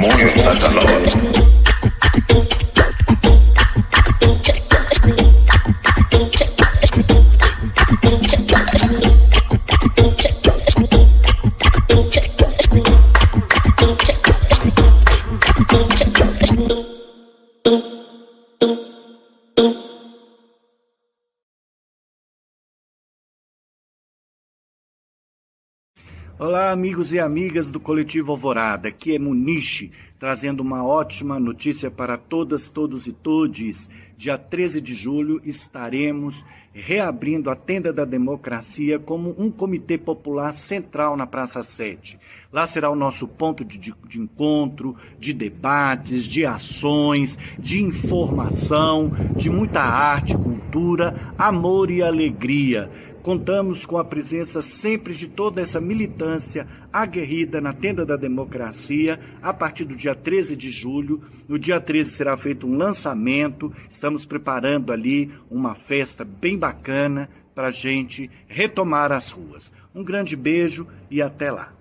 muy bien, hasta. Olá, amigos e amigas do Coletivo Alvorada. Aqui é Muniche, trazendo uma ótima notícia para todas, todos e todes. Dia 13 de julho estaremos reabrindo a Tenda da Democracia como um comitê popular central na Praça 7. Lá será o nosso ponto de, de, de encontro, de debates, de ações, de informação, de muita arte, cultura, amor e alegria Contamos com a presença sempre de toda essa militância aguerrida na tenda da democracia a partir do dia 13 de julho. No dia 13 será feito um lançamento. Estamos preparando ali uma festa bem bacana para a gente retomar as ruas. Um grande beijo e até lá.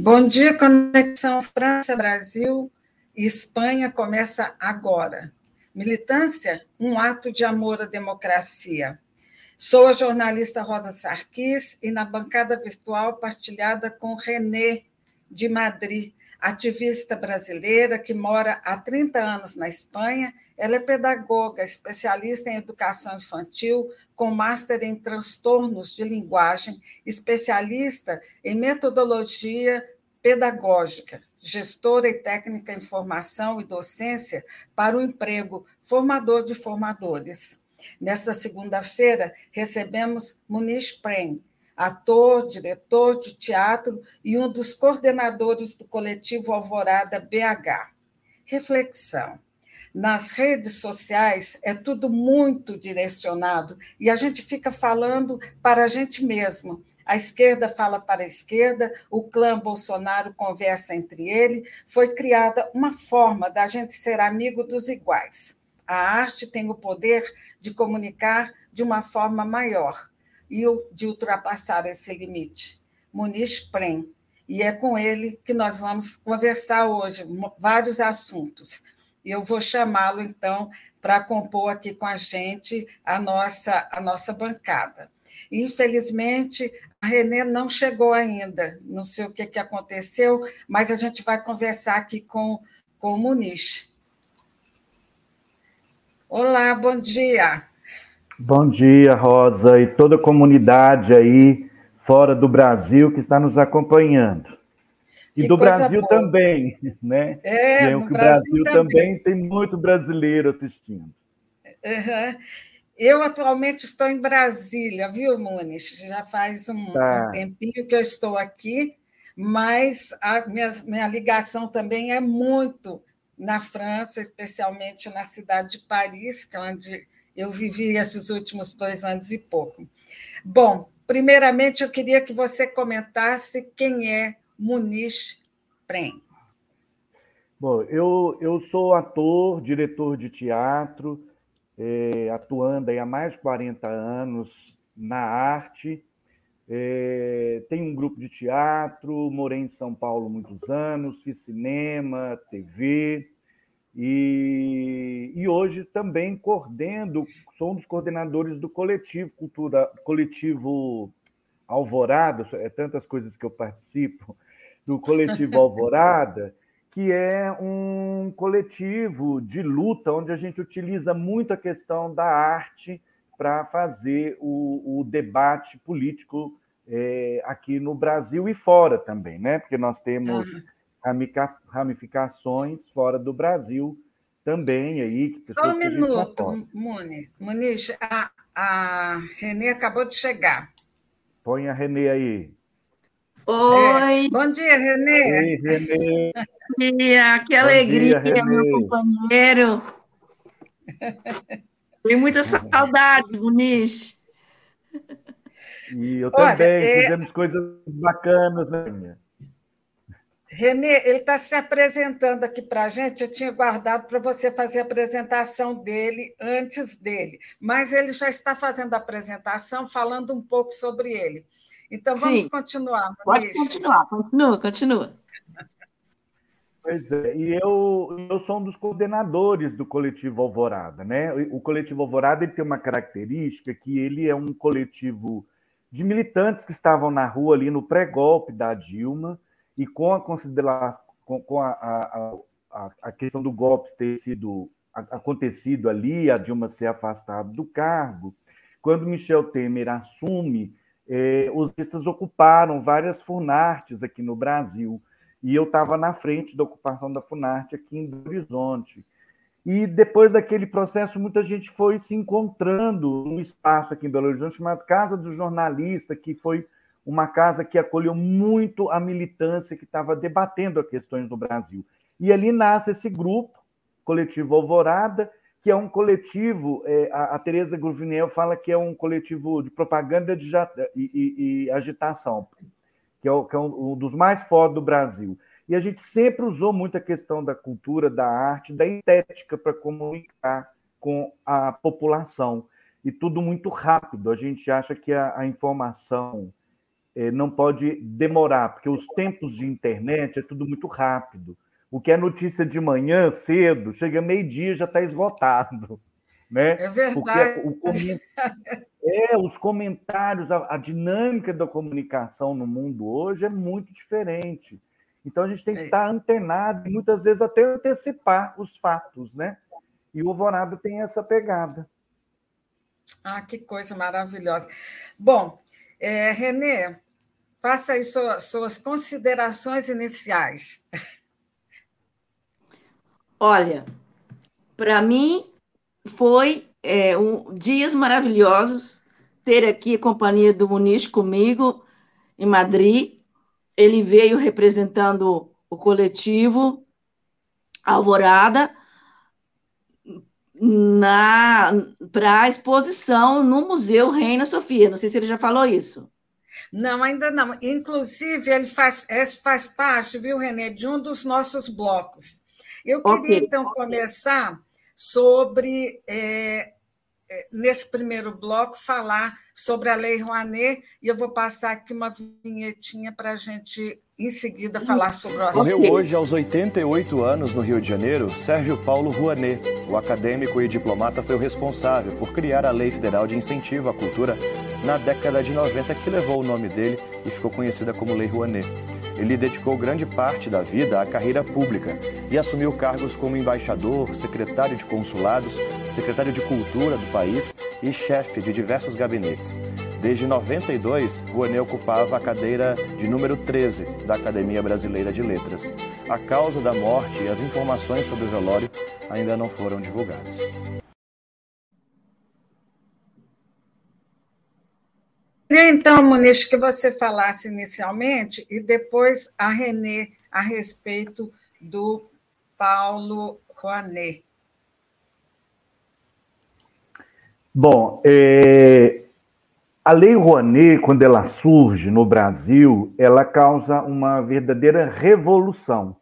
Bom dia, Conexão França-Brasil e Espanha começa agora. Militância, um ato de amor à democracia. Sou a jornalista Rosa Sarquis e na bancada virtual partilhada com René de Madrid, ativista brasileira que mora há 30 anos na Espanha. Ela é pedagoga, especialista em educação infantil, com master em transtornos de linguagem, especialista em metodologia pedagógica, gestora e técnica em formação e docência para o emprego, formador de formadores. Nesta segunda-feira, recebemos Muniz Prem, ator, diretor de teatro e um dos coordenadores do coletivo Alvorada BH. Reflexão. Nas redes sociais é tudo muito direcionado e a gente fica falando para a gente mesmo. A esquerda fala para a esquerda, o clã Bolsonaro conversa entre ele. Foi criada uma forma da gente ser amigo dos iguais. A arte tem o poder de comunicar de uma forma maior e de ultrapassar esse limite. Muniz Prem. E é com ele que nós vamos conversar hoje, vários assuntos. E eu vou chamá-lo, então, para compor aqui com a gente a nossa, a nossa bancada. Infelizmente, a Renê não chegou ainda, não sei o que, que aconteceu, mas a gente vai conversar aqui com, com o Muniz. Olá, bom dia. Bom dia, Rosa, e toda a comunidade aí fora do Brasil que está nos acompanhando. E que do Brasil boa. também, né? É, no o Brasil, Brasil também. também. tem muito brasileiro assistindo. Uhum. Eu atualmente estou em Brasília, viu, Muniz? Já faz um, tá. um tempinho que eu estou aqui, mas a minha, minha ligação também é muito na França, especialmente na cidade de Paris, é onde eu vivi esses últimos dois anos e pouco. Bom, primeiramente eu queria que você comentasse quem é Muniz Prem. Bom, eu, eu sou ator, diretor de teatro, é, atuando há mais de 40 anos na arte. É, tenho um grupo de teatro, morei em São Paulo muitos anos, fiz cinema, TV, e, e hoje também coordeno, sou um dos coordenadores do coletivo Cultura, coletivo Alvorada, é tantas coisas que eu participo, do coletivo Alvorada, que é um coletivo de luta onde a gente utiliza muito a questão da arte para fazer o, o, debate político é, aqui no Brasil e fora também, né? Porque nós temos uhum ramificações fora do Brasil também aí. Só um minuto, Muniz. Muniz, a, a Renê acabou de chegar. Põe a Renê aí. Oi. É. Bom dia, Renê. Oi, Renê. Bom dia, que Bom alegria, dia, meu companheiro. Tenho muita saudade, Muniz. E eu Olha, também, é... fizemos coisas bacanas, né, minha? Renê, ele está se apresentando aqui para a gente. Eu tinha guardado para você fazer a apresentação dele antes dele, mas ele já está fazendo a apresentação, falando um pouco sobre ele. Então, vamos Sim. continuar. Pode continuar, continua, continua. Pois é, e eu, eu sou um dos coordenadores do coletivo Alvorada, né? O coletivo Alvorada ele tem uma característica que ele é um coletivo de militantes que estavam na rua ali no pré-golpe da Dilma e com a consideração, com, com a, a, a, a, questão do golpe ter sido acontecido ali, a Dilma ser afastada do cargo, quando Michel Temer assume, eh, os listas ocuparam várias Funartes aqui no Brasil e eu estava na frente da ocupação da Funarte aqui em Belo Horizonte. E depois daquele processo, muita gente foi se encontrando num espaço aqui em Belo Horizonte chamado Casa do Jornalista, que foi uma casa que acolheu muito a militância que estava debatendo as questões do Brasil. E ali nasce esse grupo, Coletivo Alvorada, que é um coletivo, é, a, a Tereza Gruvinel fala que é um coletivo de propaganda de, e, e, e agitação que é, o, que é um, um dos mais fortes do Brasil. E a gente sempre usou muito a questão da cultura, da arte, da estética para comunicar com a população. E tudo muito rápido. A gente acha que a, a informação não pode demorar, porque os tempos de internet é tudo muito rápido. O que é notícia de manhã, cedo, chega meio-dia já está esgotado. Né? É verdade. Porque o, é, os comentários, a, a, dinâmica da comunicação no mundo hoje é muito diferente. Então a gente tem que é. estar antenado e muitas vezes até antecipar os fatos, né? E o Alvorada tem essa pegada. Ah, que coisa maravilhosa. Bom, é, Renê, faça aí suas, suas considerações iniciais. Olha, para mim foi é, um, dias maravilhosos ter aqui a companhia do Muniz comigo em Madrid. Ele veio representando o coletivo Alvorada na para a exposição no Museu Reina Sofia. Não sei se ele já falou isso. Não, ainda não. Inclusive, ele faz, faz parte, viu, Renê, de um dos nossos blocos. Eu queria, okay. então, começar sobre, é, é, nesse primeiro bloco, falar sobre a Lei Rouanet, e eu vou passar aqui uma vinhetinha para a gente, em seguida, falar sobre o assunto. Morreu hoje, aos 88 anos, no Rio de Janeiro, Sérgio Paulo Rouanet. O acadêmico e diplomata foi o responsável por criar a Lei Federal de Incentivo à Cultura na década de 90, que levou o nome dele e ficou conhecida como Lei Rouanet. Ele dedicou grande parte da vida à carreira pública e assumiu cargos como embaixador, secretário de consulados, secretário de cultura do país e chefe de diversos gabinetes. Desde 92, Rouanet ocupava a cadeira de número 13 da Academia Brasileira de Letras. A causa da morte e as informações sobre o velório ainda não foram divulgadas. Então, Muniz, que você falasse inicialmente e depois a Renê a respeito do Paulo Rouanet. Bom, é, a Lei Rouanet, quando ela surge no Brasil, ela causa uma verdadeira revolução,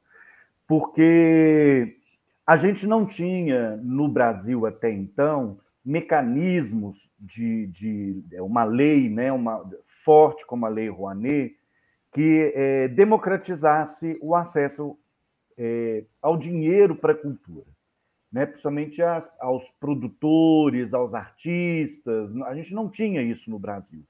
porque a gente não tinha no Brasil até então mecanismos de, de é, uma lei né, uma, forte como a Lei Rouanet, que é, democratizasse o acesso é, ao dinheiro para a cultura, né? principalmente as, aos produtores, aos artistas. A gente não tinha isso no Brasil.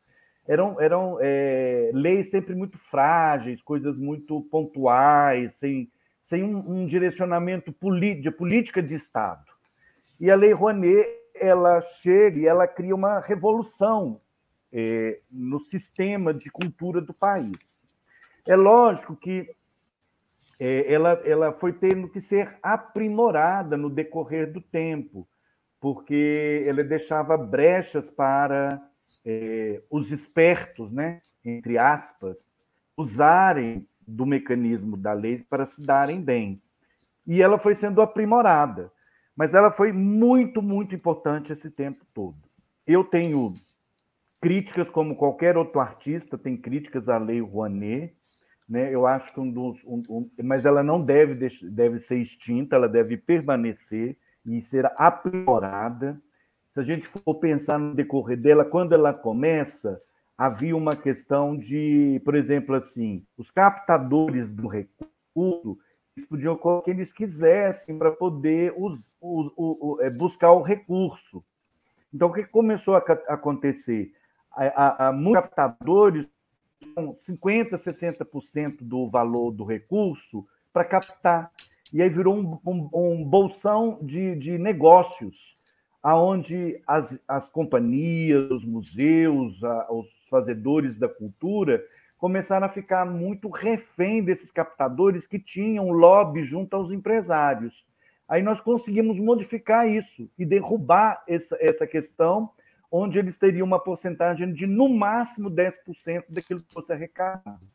Eram, eram é, leis sempre muito frágeis, coisas muito pontuais, sem, sem um, um direcionamento de política de Estado. E a Lei Rouanet ela chega e ela cria uma revolução é, no sistema de cultura do país. É lógico que é, ela, ela foi tendo que ser aprimorada no decorrer do tempo, porque ela deixava brechas para é, os espertos, né, entre aspas, usarem do mecanismo da lei para se darem bem. E ela foi sendo aprimorada mas ela foi muito, muito importante esse tempo todo. Eu tenho críticas, como qualquer outro artista, tem críticas à Lei Rouanet, né? Eu acho que um dos, um, um, mas ela não deve deve ser extinta, ela deve permanecer e ser aprimorada. Se a gente for pensar no decorrer dela, quando ela começa, havia uma questão de, por exemplo, assim, os captadores do recurso eles podiam colocar o que eles quisessem para poder os, os, é, buscar o recurso. Então, o que começou a acontecer? A muitos captadores 50%, 60% do valor do recurso para captar. E aí virou um, um, um bolsão de, de negócios, aonde as, as companhias, os museus, a, os fazedores da cultura começaram a ficar muito refém desses captadores que tinham lobby junto aos empresários. Aí nós conseguimos modificar isso e derrubar essa, essa questão onde eles teriam uma porcentagem de, no máximo, 10% daquilo que fosse arrecadado.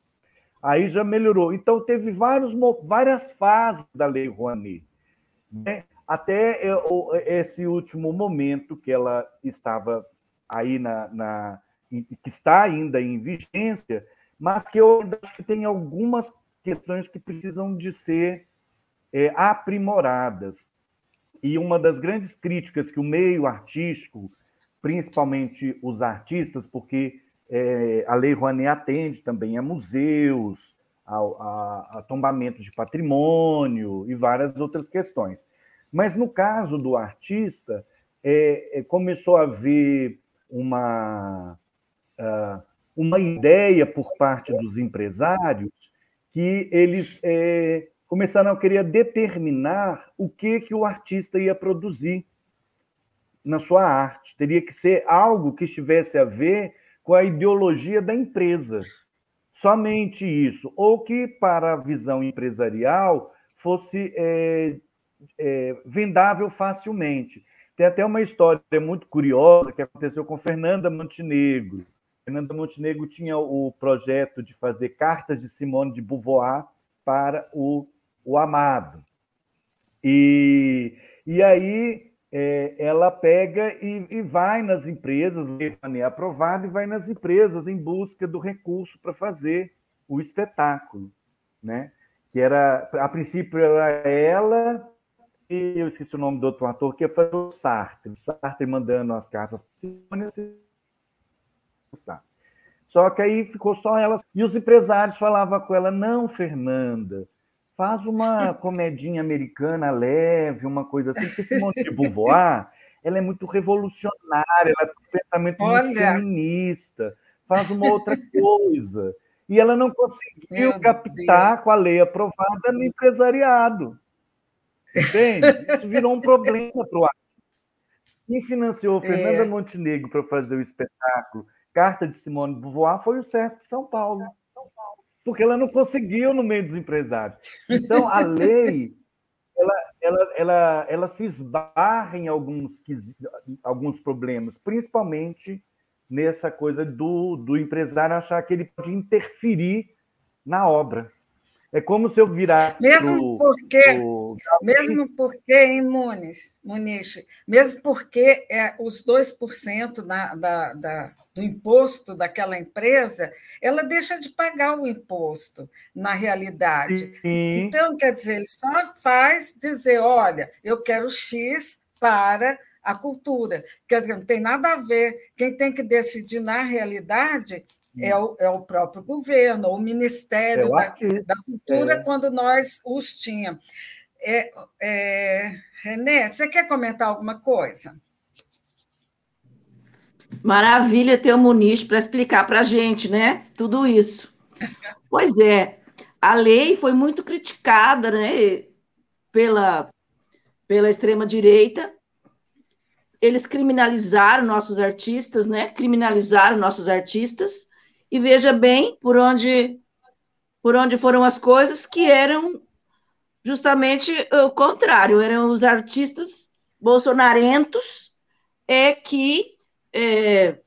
Aí já melhorou. Então, teve vários, várias fases da Lei Rouanet. Né? Até esse último momento que ela estava aí na, na que está ainda em vigência, mas que eu acho que tem algumas questões que precisam de ser é, aprimoradas. E uma das grandes críticas que o meio artístico principalmente os artistas, porque é, a Lei Rouanet atende também a museus, a, a, a tombamento de patrimônio e várias outras questões. Mas no caso do artista, é, é, começou a haver uma, uh, uma ideia por parte dos empresários que eles é, começaram a querer determinar o que, que o artista ia produzir na sua arte. Teria que ser algo que estivesse a ver com a ideologia da empresa. Somente isso. Ou que, para a visão empresarial, fosse é, é, vendável facilmente. Tem até uma história muito curiosa que aconteceu com Fernanda Montenegro. Fernanda Montenegro tinha o projeto de fazer cartas de Simone de Beauvoir para o, o amado. E, e aí é, ela pega e, e, vai nas empresas, é aprovado, e vai nas empresas em busca do recurso para fazer o espetáculo, né? Que era, a princípio, era ela e eu esqueci o nome do outro ator, que foi o Sartre. O Sartre mandando as cartas Só que aí ficou só ela. E os empresários falavam com ela: não, Fernanda, Faz uma comedinha americana leve, uma coisa assim, porque Simone de Beauvoir, ela é muito revolucionária, ela tem um pensamento Olha. muito feminista, faz uma outra coisa. E ela não conseguiu Meu captar Deus. com a lei aprovada no empresariado. Entende? Isso virou um problema para o Quem financiou Fernanda é. Montenegro para fazer o espetáculo Carta de Simone de Beauvoir foi o Sesc São Paulo porque ela não conseguiu no meio dos empresários. Então, a lei ela, ela, ela, ela se esbarra em alguns, alguns problemas, principalmente nessa coisa do, do empresário achar que ele pode interferir na obra. É como se eu virasse. Mesmo pro, porque, pro... mesmo porque, em Muniz, Muniz, mesmo porque é, os 2% na, da, da, do imposto daquela empresa, ela deixa de pagar o imposto na realidade. Sim. Então, quer dizer, ele só faz dizer: olha, eu quero X para a cultura. Quer dizer, não tem nada a ver. Quem tem que decidir na realidade é o, é o próprio governo, o Ministério da, da, Cultura, é. quando nós os tínhamos. É, é, René, você quer comentar alguma coisa? Maravilha ter o Muniz para explicar para a gente, né? Tudo isso. Pois é, a lei foi muito criticada, né? Pela, pela extrema-direita. Eles criminalizaram nossos artistas, né? Criminalizaram nossos artistas. E veja bem por onde, por onde foram as coisas que eram justamente o contrário, eram os artistas bolsonarentos é que é,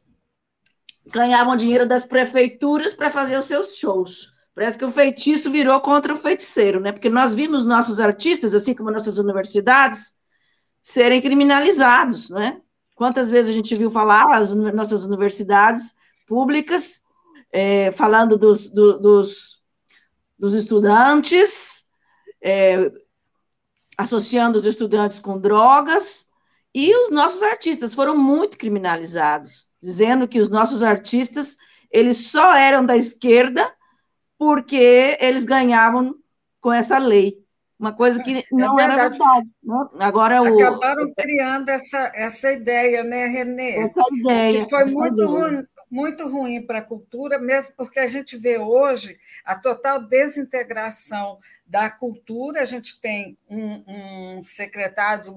ganhavam dinheiro das prefeituras para fazer os seus shows. Parece que o feitiço virou contra o feiticeiro, né? Porque nós vimos nossos artistas, assim como nossas universidades, serem criminalizados, né? Quantas vezes a gente viu falar as nossas universidades públicas é, falando dos, do, dos, dos estudantes, é, associando os estudantes com drogas, e os nossos artistas foram muito criminalizados, dizendo que os nossos artistas eles só eram da esquerda porque eles ganhavam com essa lei. Uma coisa que é não é era verdade. Né? Agora Acabaram o... criando essa, essa ideia, né, Renê? Essa ideia. Que foi muito ruim, muito ruim para a cultura, mesmo porque a gente vê hoje a total desintegração da cultura. A gente tem um, um secretário,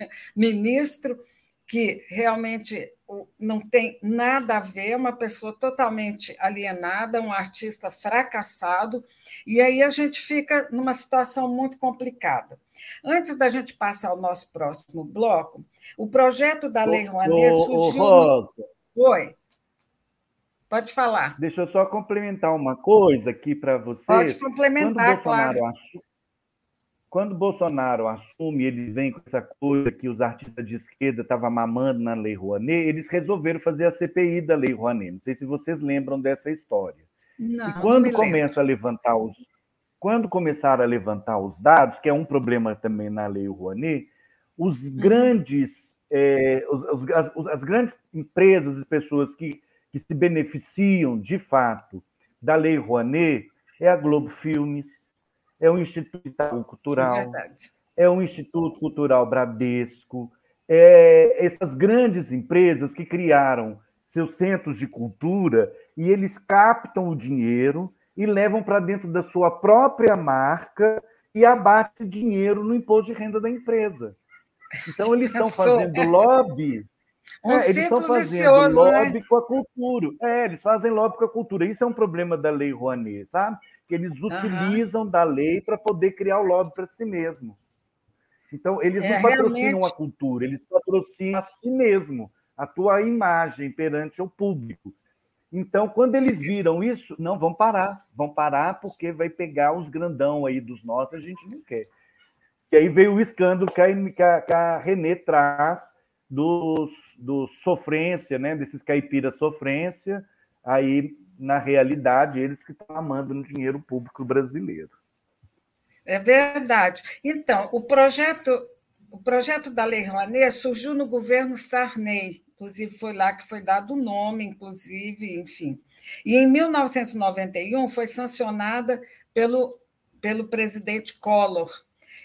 ministro, que realmente não tem nada a ver, uma pessoa totalmente alienada, um artista fracassado, e aí a gente fica numa situação muito complicada. Antes da gente passar ao nosso próximo bloco, o projeto da Lei Rouanet surgiu. Ô, Oi. Pode falar. Deixa eu só complementar uma coisa aqui para vocês. Pode complementar, claro. Quando Bolsonaro assume, eles vêm com essa coisa que os artistas de esquerda estavam mamando na Lei Rouanet, eles resolveram fazer a CPI da Lei Rouanet. Não sei se vocês lembram dessa história. Não, e quando começa a levantar os quando começaram a levantar os dados, que é um problema também na Lei Rouanet, os uhum. grandes, é, os, os, as, as, grandes empresas e pessoas que, que se beneficiam de fato da Lei Rouanet é a Globo Filmes, é o Instituto Cultural, é, é o Instituto Cultural Bradesco, é essas grandes empresas que criaram seus centros de cultura e eles captam o dinheiro e levam para dentro da sua própria marca e abate dinheiro no imposto de renda da empresa. Então eles estão fazendo lobby. Um é, eles estão fazendo vicioso, né? lobby né? com a cultura. É, eles fazem lobby com a cultura. Isso é um problema da lei Rouanet, sabe? Que eles utilizam uhum. da lei para poder criar o lobby para si mesmo. Então, eles é, não patrocinam realmente... a cultura, eles patrocinam a si mesmo, a tua imagem perante o público. Então, quando eles viram isso, não vão parar, vão parar porque vai pegar os grandão aí dos nossos, a gente não quer. E aí veio o escândalo que a, que a Renê traz dos, dos sofrência, né, desses caipiras sofrência, aí na realidade, eles que estão amando no dinheiro público brasileiro. É verdade. Então, o projeto, o projeto da Lei Rouanet surgiu no governo Sarney, inclusive foi lá que foi dado o nome, inclusive, enfim. E em 1991 foi sancionada pelo, pelo presidente Collor.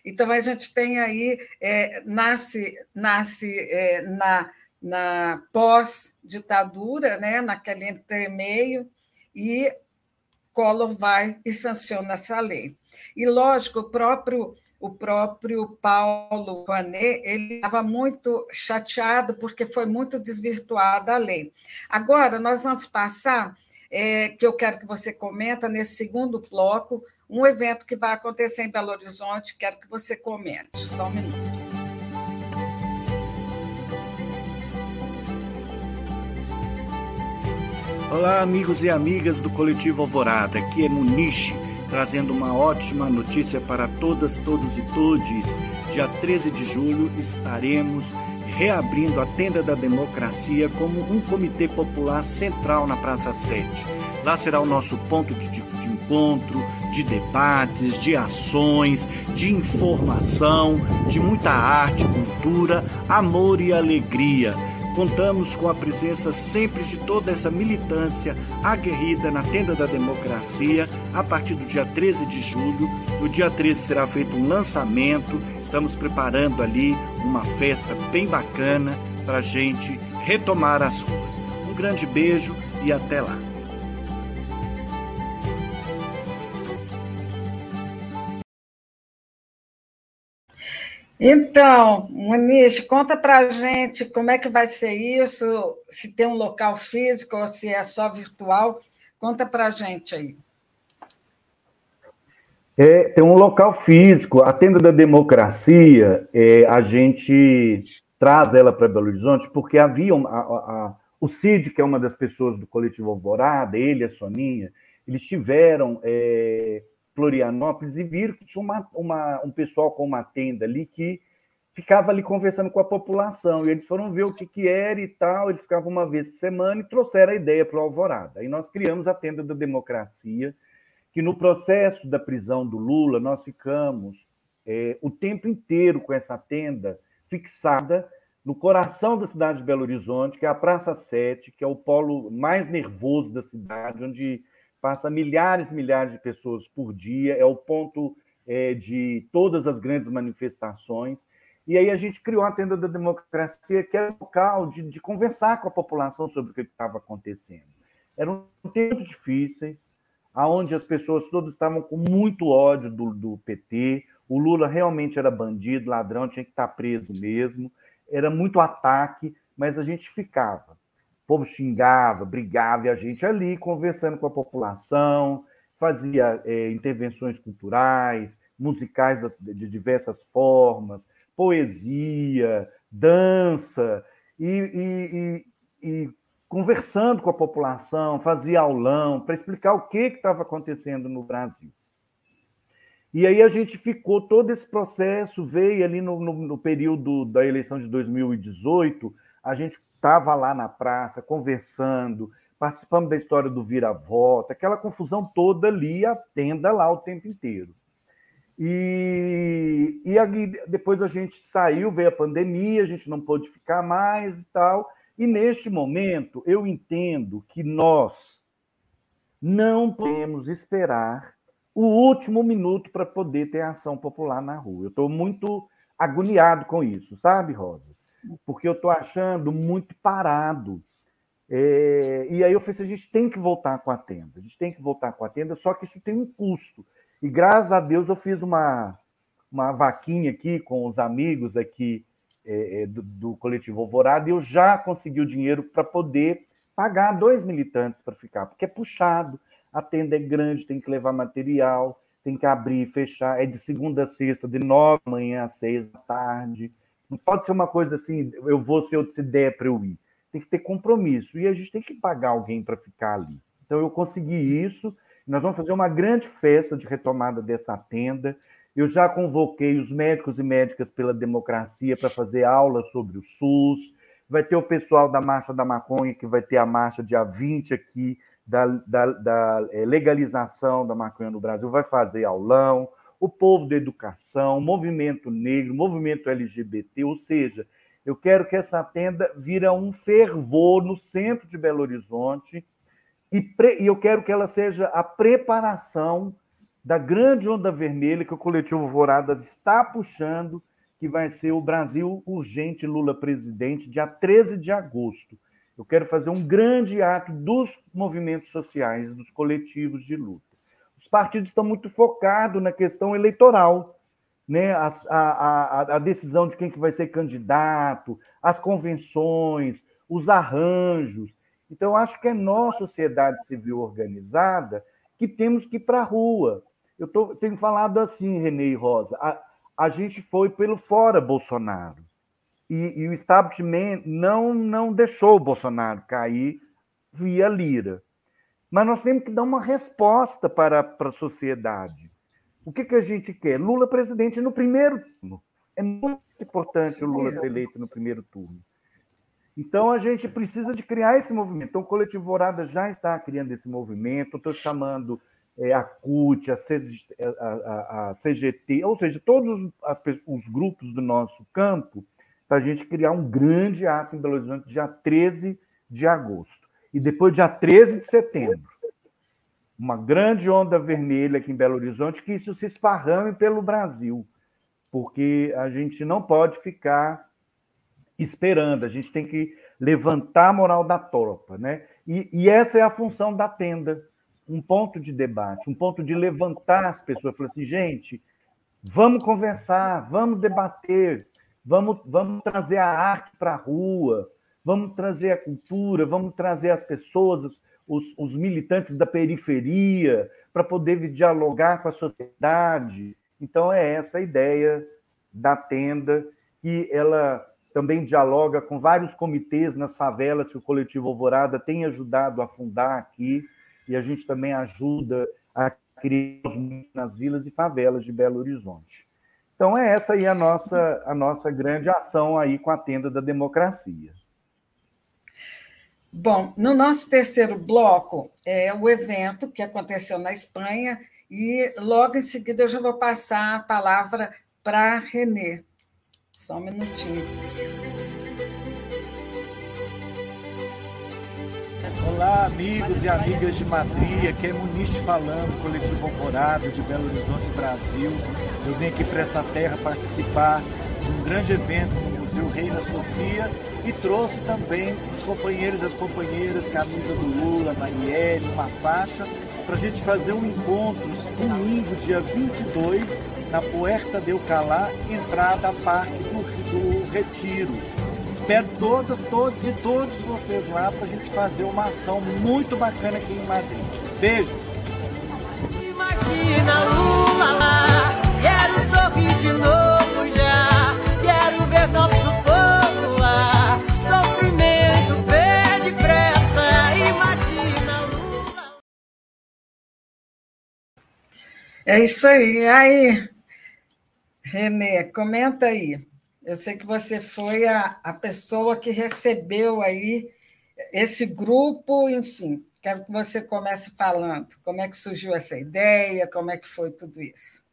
Então, a gente tem aí, é, nasce, nasce é, na, na pós-ditadura, né, naquele entremeio, e Collor vai e sanciona essa lei. E, lógico, o próprio, o próprio Paulo Rouanet ele estava muito chateado porque foi muito desvirtuada a lei. Agora, nós vamos passar, é, que eu quero que você comenta nesse segundo bloco, um evento que vai acontecer em Belo Horizonte, quero que você comente. Só um minuto. Olá, amigos e amigas do Coletivo Alvorada. Aqui é Muniche, trazendo uma ótima notícia para todas, todos e todes. Dia 13 de julho estaremos reabrindo a Tenda da Democracia como um comitê popular central na Praça 7. Lá será o nosso ponto de, de, de encontro, de debates, de ações, de informação, de muita arte, cultura, amor e alegria Contamos com a presença sempre de toda essa militância aguerrida na tenda da democracia a partir do dia 13 de julho. No dia 13 será feito um lançamento, estamos preparando ali uma festa bem bacana para a gente retomar as ruas. Um grande beijo e até lá. Então, Muniz, conta para a gente como é que vai ser isso, se tem um local físico ou se é só virtual. Conta para a gente aí. É, tem um local físico, a Tenda da Democracia, é, a gente traz ela para Belo Horizonte porque havia a, a, o Cid, que é uma das pessoas do coletivo Alvorada, ele a Soninha, eles tiveram é, Florianópolis e viram que tinha uma, uma, um pessoal com uma tenda ali que ficava ali conversando com a população. E eles foram ver o que, que era e tal. Eles ficavam uma vez por semana e trouxeram a ideia para o Alvorada. Aí nós criamos a Tenda da Democracia, que no processo da prisão do Lula nós ficamos é, o tempo inteiro com essa tenda fixada no coração da cidade de Belo Horizonte, que é a Praça 7, que é o polo mais nervoso da cidade, onde passa milhares e milhares de pessoas por dia, é o ponto é, de todas as grandes manifestações. E aí a gente criou a Tenda da Democracia, que era um local de, de conversar com a população sobre o que estava acontecendo. Eram tempos difíceis, aonde as pessoas todas estavam com muito ódio do, do PT, o Lula realmente era bandido, ladrão, tinha que estar preso mesmo era muito ataque, mas a gente ficava. O povo xingava, brigava, e a gente ali conversando com a população, fazia é, intervenções culturais, musicais de diversas formas, poesia, dança, e, e, e, e conversando com a população, fazia aulão para explicar o que estava acontecendo no Brasil. E aí a gente ficou todo esse processo, veio ali no, no, no período da eleição de 2018, a gente estava lá na praça conversando, participando da história do vira-volta, aquela confusão toda ali, a tenda lá o tempo inteiro. E, e aí, depois a gente saiu, veio a pandemia, a gente não pôde ficar mais e tal. E neste momento, eu entendo que nós não podemos esperar o último minuto para poder ter ação popular na rua. Eu estou muito agoniado com isso, sabe, Rosa? Porque eu estou achando muito parado. É... e aí eu falei assim, a gente tem que voltar com a tenda, a gente tem que voltar com a tenda, só que isso tem um custo. E graças a Deus eu fiz uma, uma vaquinha aqui com os amigos aqui é, é do, do, coletivo Alvorada e eu já consegui o dinheiro para poder pagar dois militantes para ficar, porque é puxado a tenda é grande, tem que levar material, tem que abrir e fechar. É de segunda a sexta, de nove da manhã às seis da tarde. Não pode ser uma coisa assim, eu vou se eu te der para eu ir. Tem que ter compromisso. E a gente tem que pagar alguém para ficar ali. Então eu consegui isso. Nós vamos fazer uma grande festa de retomada dessa tenda. Eu já convoquei os médicos e médicas pela democracia para fazer aula sobre o SUS. Vai ter o pessoal da Marcha da Maconha, que vai ter a marcha dia 20 aqui da, da, da é, legalização da maconha no Brasil vai fazer aulão, o povo da educação, o movimento negro, o movimento LGBT, ou seja, eu quero que essa tenda vira um fervor no centro de Belo Horizonte e, pre, e eu quero que ela seja a preparação da grande onda vermelha que o coletivo Alvorada está puxando, que vai ser o Brasil Urgente Lula Presidente, dia 13 de agosto. Eu quero fazer um grande ato dos movimentos sociais, dos coletivos de luta. Os partidos estão muito focados na questão eleitoral, né? a, a, a decisão de quem que vai ser candidato, as convenções, os arranjos. Então, acho que é nós, sociedade civil organizada, que temos que ir para a rua. Eu tô, tenho falado assim, Renê e Rosa, a, a gente foi pelo fora Bolsonaro. E, e, o establishment não, não deixou o Bolsonaro cair via Lira. Mas nós temos que dar uma resposta para, para a sociedade. O que, que a gente quer? Lula presidente no primeiro turno. É muito importante Sim, o Lula ser eleito no primeiro turno. Então a gente precisa de criar esse movimento. Então o Coletivo Vorada já está criando esse movimento. Estou chamando é, a CUT, a, a, a, a, CGT, ou seja, todos as, os grupos do nosso campo para a gente criar um grande ato em Belo Horizonte, dia 13 de agosto. E depois, dia 13 de setembro, uma grande onda vermelha aqui em Belo Horizonte, que isso se esparrame pelo Brasil, porque a gente não pode ficar esperando, a gente tem que levantar a moral da tropa. Né? E, e essa é a função da tenda, um ponto de debate, um ponto de levantar as pessoas, falar assim, gente, vamos conversar, vamos debater, Vamos, vamos trazer a arte para a rua, vamos trazer a cultura, vamos trazer as pessoas, os, os militantes da periferia, para poder dialogar com a sociedade. Então, é essa a ideia da tenda, que ela também dialoga com vários comitês nas favelas que o Coletivo Alvorada tem ajudado a fundar aqui, e a gente também ajuda a criar nas vilas e favelas de Belo Horizonte. Então é essa aí a nossa, a nossa grande ação aí com a tenda da democracia. Bom, no nosso terceiro bloco é o evento que aconteceu na Espanha e logo em seguida eu já vou passar a palavra para Renê. Só um minutinho. Olá, amigos e amigas de Madrid, aqui é Muniz falando, Coletivo Alvorada de Belo Horizonte, Brasil. Eu vim aqui para essa terra participar de um grande evento no Museu Reina Sofia e trouxe também os companheiros e as companheiras, camisa do Lula, Marielle, uma faixa, para a gente fazer um encontro domingo, dia 22, na Puerta del Calá, entrada a Parque do, do Retiro. Espero todas, todos e todos vocês lá para a gente fazer uma ação muito bacana aqui em Madrid. Beijos! Imagina É isso aí, aí, Renê, comenta aí. Eu sei que você foi a, a pessoa que recebeu aí esse grupo, enfim. Quero que você comece falando. Como é que surgiu essa ideia? Como é que foi tudo isso?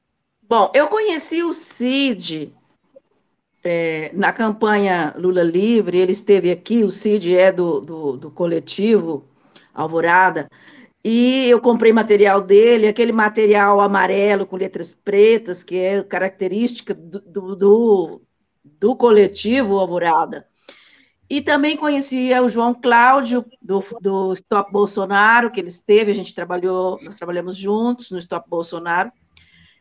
Bom, eu conheci o Cid é, na campanha Lula Livre, ele esteve aqui, o Cid é do, do, do coletivo Alvorada, e eu comprei material dele, aquele material amarelo com letras pretas, que é característica do, do, do coletivo Alvorada. E também conhecia o João Cláudio, do, do Stop Bolsonaro, que ele esteve, a gente trabalhou, nós trabalhamos juntos no Stop Bolsonaro.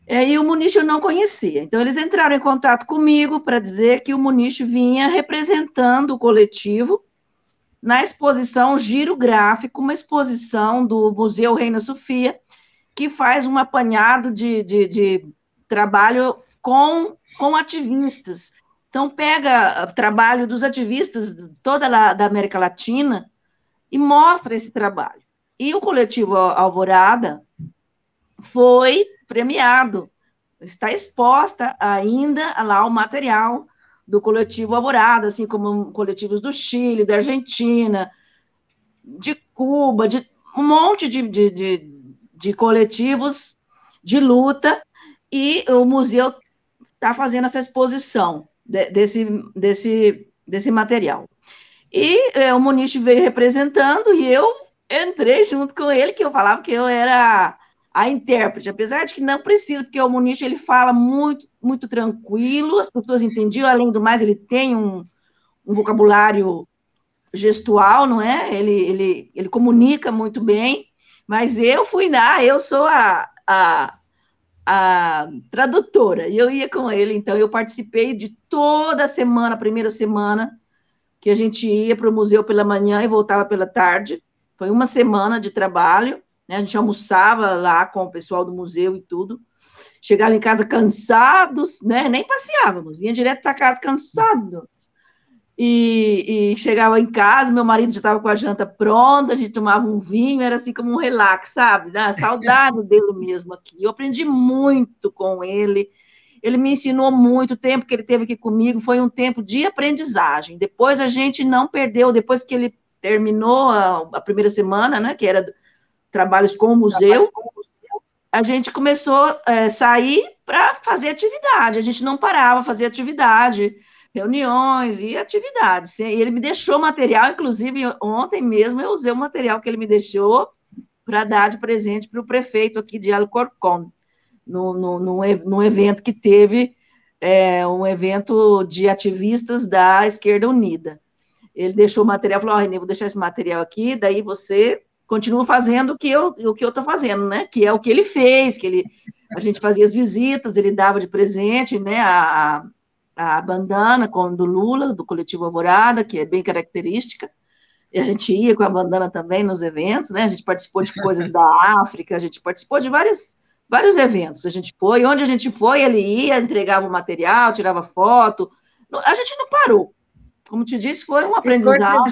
É, e o Muniz eu não conhecia. Então, eles entraram em contato comigo para dizer que o Muniz vinha representando o coletivo na exposição Giro Gráfico, uma exposição do Museu Reina Sofia, que faz um apanhado de, de, de trabalho com, com ativistas então, pega o trabalho dos ativistas toda lá da América Latina e mostra esse trabalho. E o coletivo Alvorada foi premiado, está exposta ainda lá o material do coletivo Alvorada, assim como coletivos do Chile, da Argentina, de Cuba, de um monte de, de, de, de coletivos de luta, e o museu está fazendo essa exposição de, desse, desse, desse material. E é, o Muniz veio representando e eu entrei junto com ele, que eu falava que eu era a intérprete, apesar de que não precisa, porque o Muniz ele fala muito, muito tranquilo, as pessoas entendiam, além do mais, ele tem um, um vocabulário gestual, não é? Ele, ele, ele comunica muito bem, mas eu fui lá, eu sou a, a, a tradutora, e eu ia com ele, então eu participei de toda a semana, a primeira semana, que a gente ia para o museu pela manhã e voltava pela tarde. Foi uma semana de trabalho, né? A gente almoçava lá com o pessoal do museu e tudo. Chegava em casa cansados, né? Nem passeávamos, vinha direto para casa cansado. E, e, chegava em casa, meu marido já estava com a janta pronta, a gente tomava um vinho, era assim como um relax, sabe? Né? Saudade dele mesmo aqui. Eu aprendi muito com ele, ele me ensinou muito, o tempo que ele teve aqui comigo foi um tempo de aprendizagem. Depois a gente não perdeu, depois que ele terminou a, a primeira semana, né, que era trabalhos com o museu, a gente começou a é, sair para fazer atividade, a gente não parava, fazer atividade, reuniões e atividades. E ele me deixou material, inclusive ontem mesmo eu usei o material que ele me deixou para dar de presente para o prefeito aqui de Alcorcón no, no, num, num evento que teve, é, um evento de ativistas da Esquerda Unida. Ele deixou o material, falou, oh, Renê, vou deixar esse material aqui, daí você continua fazendo o que eu o que eu estou fazendo, né? Que é o que ele fez, que ele a gente fazia as visitas, ele dava de presente, né? A, a bandana com, do Lula, do coletivo Alvorada, que é bem característica. E a gente ia com a bandana também nos eventos, né? A gente participou de coisas da África, a gente participou de várias vários eventos. A gente foi, onde a gente foi, ele ia, entregava o material, tirava foto. A gente não parou. Como te disse, foi um aprendizado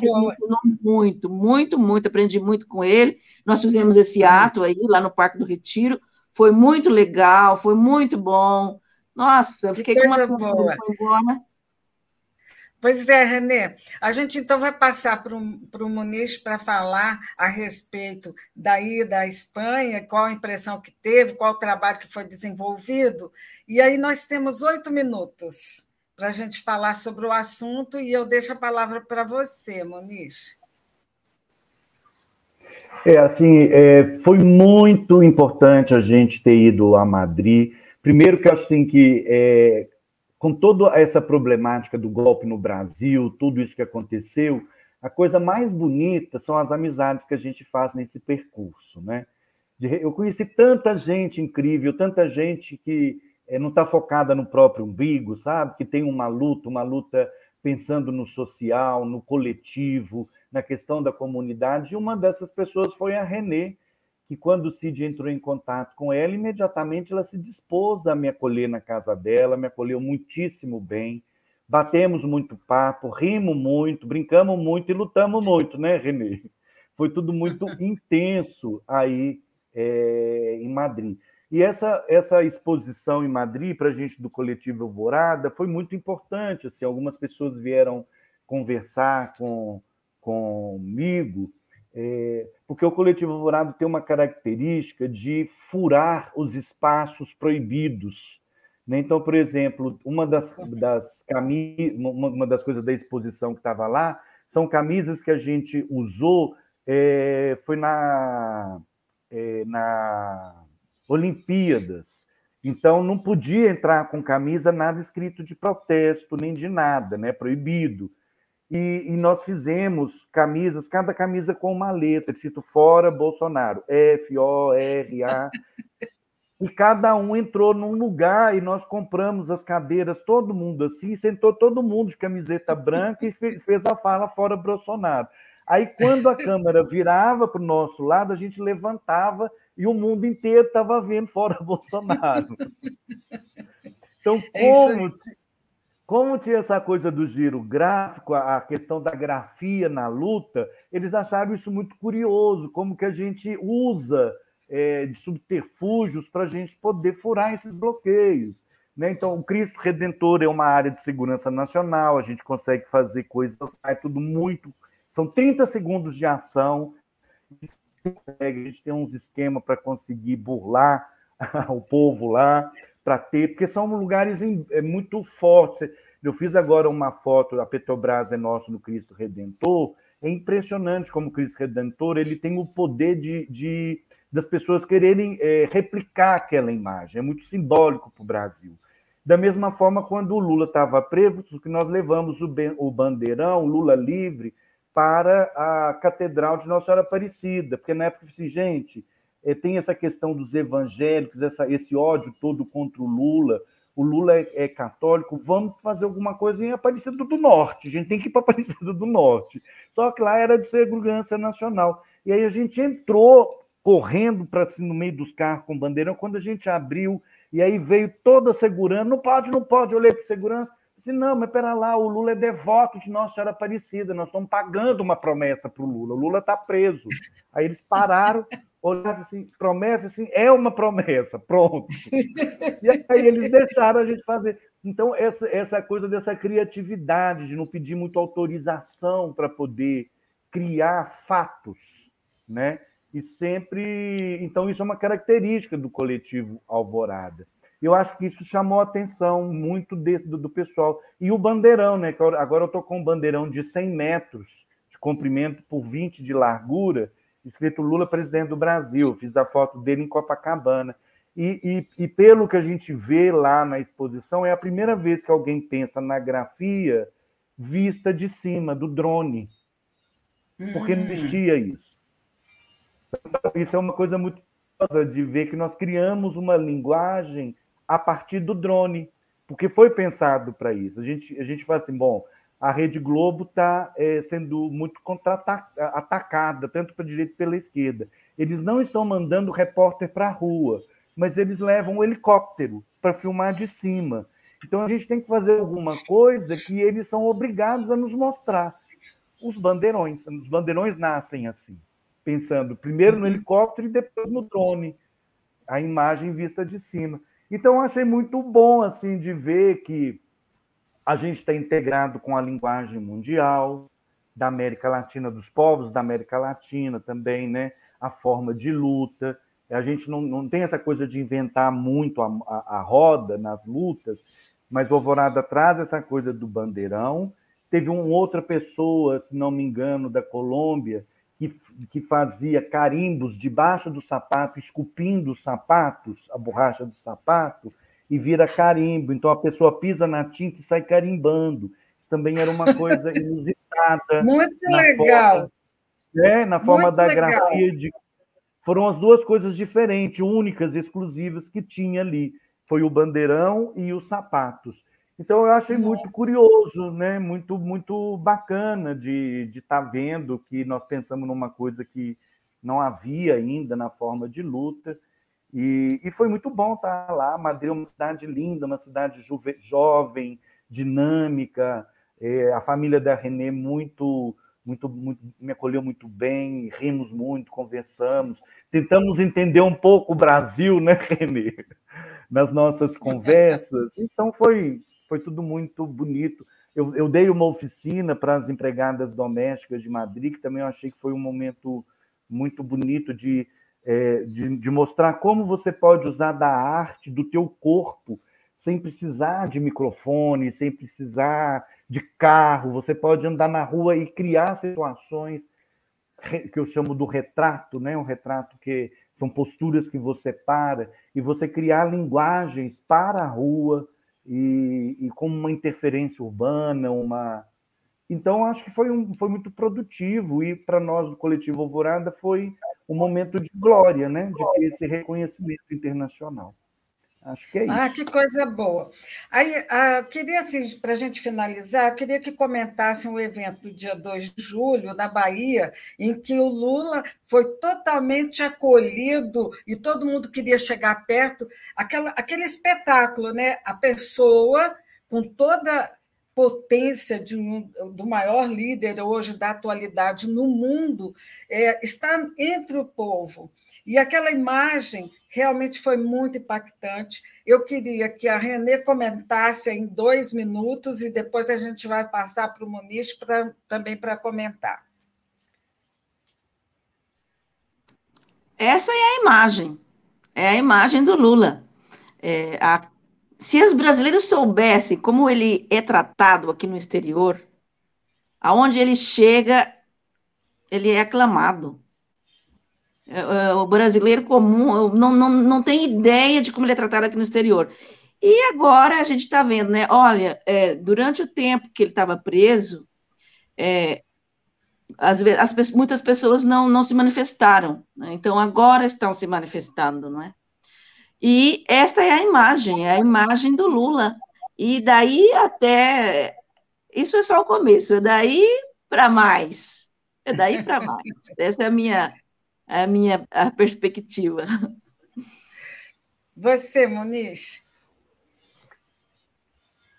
muito, muito, muito. Aprendi muito com ele. Nós fizemos esse ato aí, lá no Parque do Retiro. Foi muito legal, foi muito bom. Nossa, fiquei com uma boa. Pois é, Renê. A gente então vai passar para o Muniz para falar a respeito da ida à Espanha, qual a impressão que teve, qual o trabalho que foi desenvolvido. E aí nós temos oito minutos para a gente falar sobre o assunto e eu deixo a palavra para você, Muniz. É, assim, é, foi muito importante a gente ter ido a Madrid. Primeiro que eu acho assim, que é, com toda essa problemática do golpe no Brasil, tudo isso que aconteceu, a coisa mais bonita são as amizades que a gente faz nesse percurso, né? Eu conheci tanta gente incrível, tanta gente que não está focada no próprio umbigo, sabe? Que tem uma luta, uma luta pensando no social, no coletivo, na questão da comunidade. E uma dessas pessoas foi a Renê, que quando o Cid entrou em contato com ela, imediatamente ela se dispôs a me acolher na casa dela, me acolheu muitíssimo bem, batemos muito papo, rimos muito, brincamos muito e lutamos muito, né, Renê? Foi tudo muito intenso aí é, em Madrid. E essa, essa exposição em Madrid, para a gente do Coletivo Alvorada, foi muito importante. Assim, algumas pessoas vieram conversar com, comigo é, porque o coletivo alvorado tem uma característica de furar os espaços proibidos. Né? Então, por exemplo, uma das, das, cami uma das coisas da exposição que estava lá são camisas que a gente usou, é, foi na, é, na Olimpíadas. Então, não podia entrar com camisa nada escrito de protesto, nem de nada, né? proibido. E, e, nós fizemos camisas, cada camisa com uma letra, escrito fora Bolsonaro, F, O, R, A. e cada um entrou num lugar e nós compramos as cadeiras, todo mundo assim, sentou todo mundo de camiseta branca e fez a fala fora Bolsonaro. Aí, quando a câmera virava para o nosso lado, a gente levantava e o mundo inteiro estava vendo fora Bolsonaro. Então, é como como tinha essa coisa do giro gráfico, a questão da grafia na luta, eles acharam isso muito curioso, como que a gente usa é, de subterfúgios para a gente poder furar esses bloqueios. Né? Então, o Cristo Redentor é uma área de segurança nacional, a gente consegue fazer coisas, é tudo muito. São 30 segundos de ação, a gente tem uns esquemas para conseguir burlar o povo lá para ter, porque são lugares é, muito fortes. Eu fiz agora uma foto, a Petrobras é nosso no Cristo Redentor. É impressionante como o Cristo Redentor ele tem o poder de, de das pessoas quererem é, replicar aquela imagem. É muito simbólico para o Brasil. Da mesma forma, quando o Lula estava preso, que nós levamos o, o bandeirão, Lula livre, para a Catedral de Nossa Senhora Aparecida, porque na época, assim, gente, é, tem essa questão dos evangélicos, essa, esse ódio todo contra o Lula. O Lula é, é, católico, vamos fazer alguma coisa em Aparecida do Norte. A gente tem que ir para Aparecida do Norte. Só que lá era de segurança nacional. E aí a gente entrou correndo para assim, no meio dos carros com bandeirão. Quando a gente abriu, e aí veio toda a segurança. Não pode, não pode. Eu olhei para segurança. Disse, não, mas pera lá, o Lula é devoto de Nossa Senhora Aparecida, nós estamos pagando uma promessa para o Lula, o Lula está preso. Aí eles pararam, olhava assim, promessa, assim, é uma promessa, pronto. E aí eles deixaram a gente fazer. Então, essa, essa coisa dessa criatividade, de não pedir muita autorização para poder criar fatos, né? E sempre. Então, isso é uma característica do coletivo Alvorada. Eu acho que isso chamou a atenção muito desse, do, do pessoal. E o bandeirão, né? Agora eu estou com um bandeirão de 100 metros de comprimento por 20 de largura escrito Lula presidente do Brasil. Fiz a foto dele em Copacabana. E, e, e, pelo que a gente vê lá na exposição, é a primeira vez que alguém pensa na grafia vista de cima, do drone. Porque não hum. existia isso. Isso é uma coisa muito de ver que nós criamos uma linguagem a partir do drone, porque foi pensado para isso. A gente, a gente fala assim, bom, a Rede Globo está é, sendo muito contra-atacada, tanto para a direita pela esquerda. Eles não estão mandando repórter para a rua, mas eles levam um helicóptero para filmar de cima. Então a gente tem que fazer alguma coisa que eles são obrigados a nos mostrar. Os bandeirões, os bandeirões nascem assim, pensando primeiro no uhum. helicóptero e depois no drone, a imagem vista de cima. Então achei muito bom assim de ver que a gente está integrado com a linguagem mundial da América Latina, dos povos da América Latina também, né? A forma de luta. A gente não, não tem essa coisa de inventar muito a, a, a roda nas lutas, mas o Alvorada traz essa coisa do bandeirão. Teve uma outra pessoa, se não me engano, da Colômbia, que, que fazia carimbos debaixo do sapato, esculpindo os sapatos, a borracha do sapato, e vira carimbo. Então a pessoa pisa na tinta e sai carimbando. Isso também era uma coisa inusitada. Muito legal. Forma, é, na forma Muito da legal. grafia de. Foram as duas coisas diferentes, únicas, exclusivas que tinha ali. Foi o bandeirão e os sapatos. Então eu achei muito curioso, né? Muito muito bacana de estar tá vendo que nós pensamos numa coisa que não havia ainda na forma de luta. E, e foi muito bom estar tá lá. Madrid é uma cidade linda, uma cidade juve, jovem, dinâmica. É, a família da Renê muito, muito, muito, me acolheu muito bem, rimos muito, conversamos, tentamos entender um pouco o Brasil, né, Renê? Nas nossas conversas. Então foi, foi tudo muito bonito. Eu, eu dei uma oficina para as empregadas domésticas de Madrid, que também eu achei que foi um momento muito bonito de, é, de, de mostrar como você pode usar da arte, do teu corpo, sem precisar de microfone, sem precisar de carro. Você pode andar na rua e criar situações que eu chamo do retrato, né? Um retrato que são posturas que você para e você criar linguagens para a rua, e, e como uma interferência urbana, uma. Então, acho que foi, um, foi muito produtivo e para nós do Coletivo Alvorada foi um momento de glória, né? De ter esse reconhecimento internacional. Acho que é ah, isso. Ah, que coisa boa. Aí, ah, queria, assim, para a gente finalizar, queria que comentassem o evento do dia 2 de julho, na Bahia, em que o Lula foi totalmente acolhido e todo mundo queria chegar perto. Aquela, aquele espetáculo, né? A pessoa com toda potência de um, do maior líder hoje da atualidade no mundo é, está entre o povo. E aquela imagem realmente foi muito impactante. Eu queria que a Renê comentasse em dois minutos e depois a gente vai passar para o Muniz pra, também para comentar. Essa é a imagem, é a imagem do Lula. É, a, se os brasileiros soubessem como ele é tratado aqui no exterior, aonde ele chega, ele é aclamado. É, o brasileiro comum não, não, não tem ideia de como ele é tratado aqui no exterior. E agora a gente está vendo, né? Olha, é, durante o tempo que ele estava preso, é, as, as, muitas pessoas não, não se manifestaram, né? então agora estão se manifestando, não é? E esta é a imagem, é a imagem do Lula. E daí até. Isso é só o começo, é daí para mais. É daí para mais. Essa é a minha a minha a perspectiva. Você, Muniz?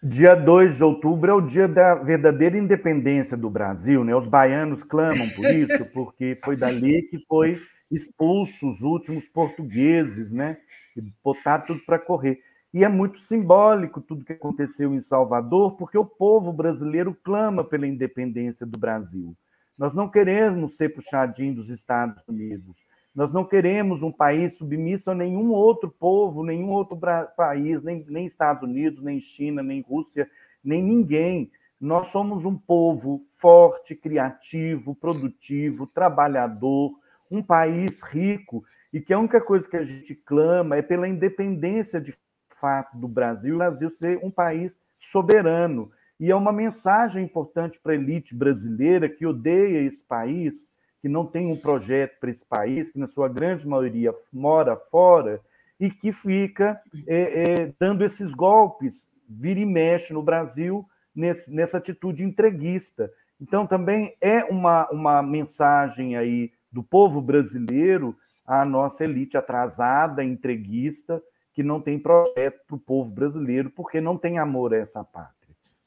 Dia 2 de outubro é o dia da verdadeira independência do Brasil, né? Os baianos clamam por isso, porque foi dali que foi expulso os últimos portugueses, né? E botar tudo para correr. E é muito simbólico tudo que aconteceu em Salvador, porque o povo brasileiro clama pela independência do Brasil. Nós não queremos ser puxadinho dos Estados Unidos. Nós não queremos um país submisso a nenhum outro povo, nenhum outro país, nem, nem Estados Unidos, nem China, nem Rússia, nem ninguém. Nós somos um povo forte, criativo, produtivo, trabalhador, um país rico e que a única coisa que a gente clama é pela independência de fato do Brasil, o Brasil ser um país soberano. E é uma mensagem importante para a elite brasileira que odeia esse país, que não tem um projeto para esse país, que na sua grande maioria mora fora e que fica é, é, dando esses golpes, vira e mexe no Brasil nesse, nessa atitude entreguista. Então, também é uma, uma mensagem aí do povo brasileiro à nossa elite atrasada, entreguista, que não tem projeto para o povo brasileiro, porque não tem amor a essa pátria.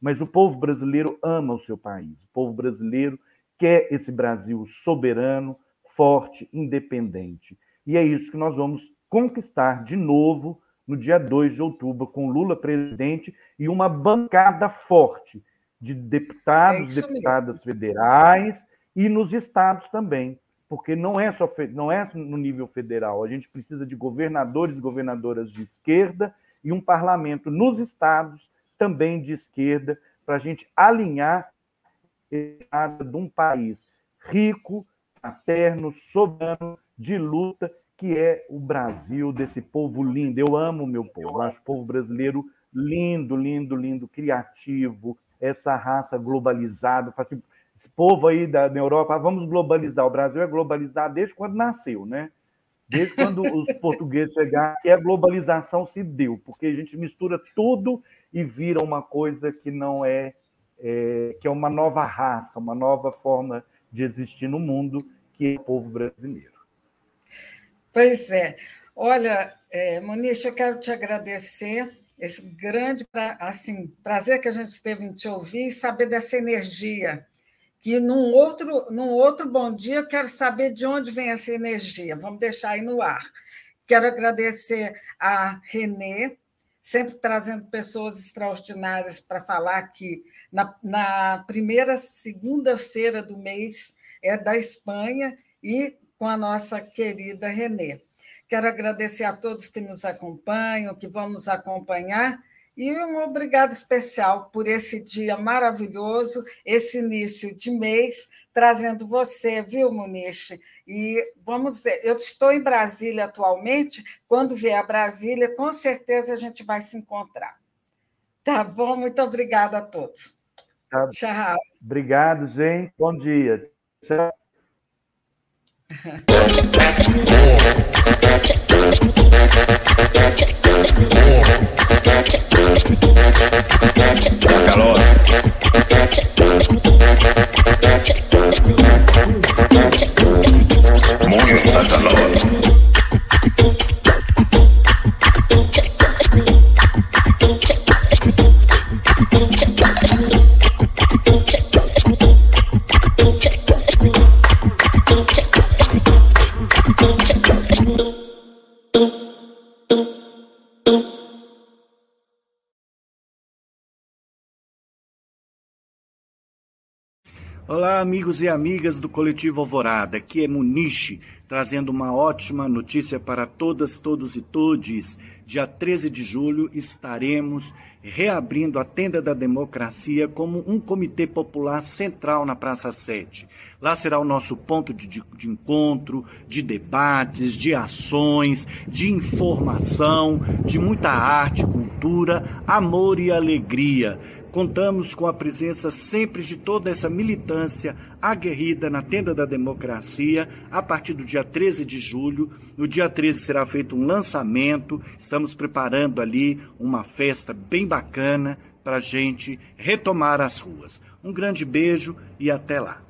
Mas o povo brasileiro ama o seu país. O povo brasileiro quer esse Brasil soberano, forte, independente. E é isso que nós vamos conquistar de novo no dia 2 de outubro, com Lula presidente e uma bancada forte de deputados, é deputadas mesmo. federais e nos estados também, porque não é só não é no nível federal, a gente precisa de governadores e governadoras de esquerda e um parlamento nos estados também de esquerda para a gente alinhar de um país rico, fraterno, soberano, de luta, que é o Brasil, desse povo lindo. Eu amo meu povo, acho o povo brasileiro lindo, lindo, lindo, criativo, essa raça globalizada. Esse povo aí da, da Europa, vamos globalizar. O Brasil é globalizado desde quando nasceu, né? Desde quando os portugueses chegaram, que a globalização se deu, porque a gente mistura tudo e vira uma coisa que não é, é que é uma nova raça, uma nova forma de existir no mundo, que é o povo brasileiro. Pois é. Olha, é, eu quero te agradecer esse grande assim, prazer que a gente teve em te ouvir e saber dessa energia. Que num outro, num outro bom dia eu quero saber de onde vem essa energia. Vamos deixar aí no ar. Quero agradecer a Renê, sempre trazendo pessoas extraordinárias para falar aqui. Na, na primeira segunda-feira do mês é da Espanha e com a nossa querida Renê. Quero agradecer a todos que nos acompanham, que vão nos acompanhar, e um obrigado especial por esse dia maravilhoso, esse início de mês, trazendo você, viu, Muniche? E vamos ver, eu estou em Brasília atualmente, quando vier a Brasília, com certeza a gente vai se encontrar. Tá bom? Muito obrigada a todos. Tá. Tchau. Obrigado, gente. Bom dia. Tchau. Escuto, escuto, escuto. Olá, amigos e amigas do Coletivo Alvorada. Aqui é Muniche, trazendo uma ótima notícia para todas, todos e todes. Dia 13 de julho estaremos reabrindo a Tenda da Democracia como um comitê popular central na Praça 7. Lá será o nosso ponto de, de, de encontro, de debates, de ações, de informação, de muita arte, cultura, amor e alegria Contamos com a presença sempre de toda essa militância aguerrida na tenda da democracia a partir do dia 13 de julho. No dia 13 será feito um lançamento, estamos preparando ali uma festa bem bacana para a gente retomar as ruas. Um grande beijo e até lá.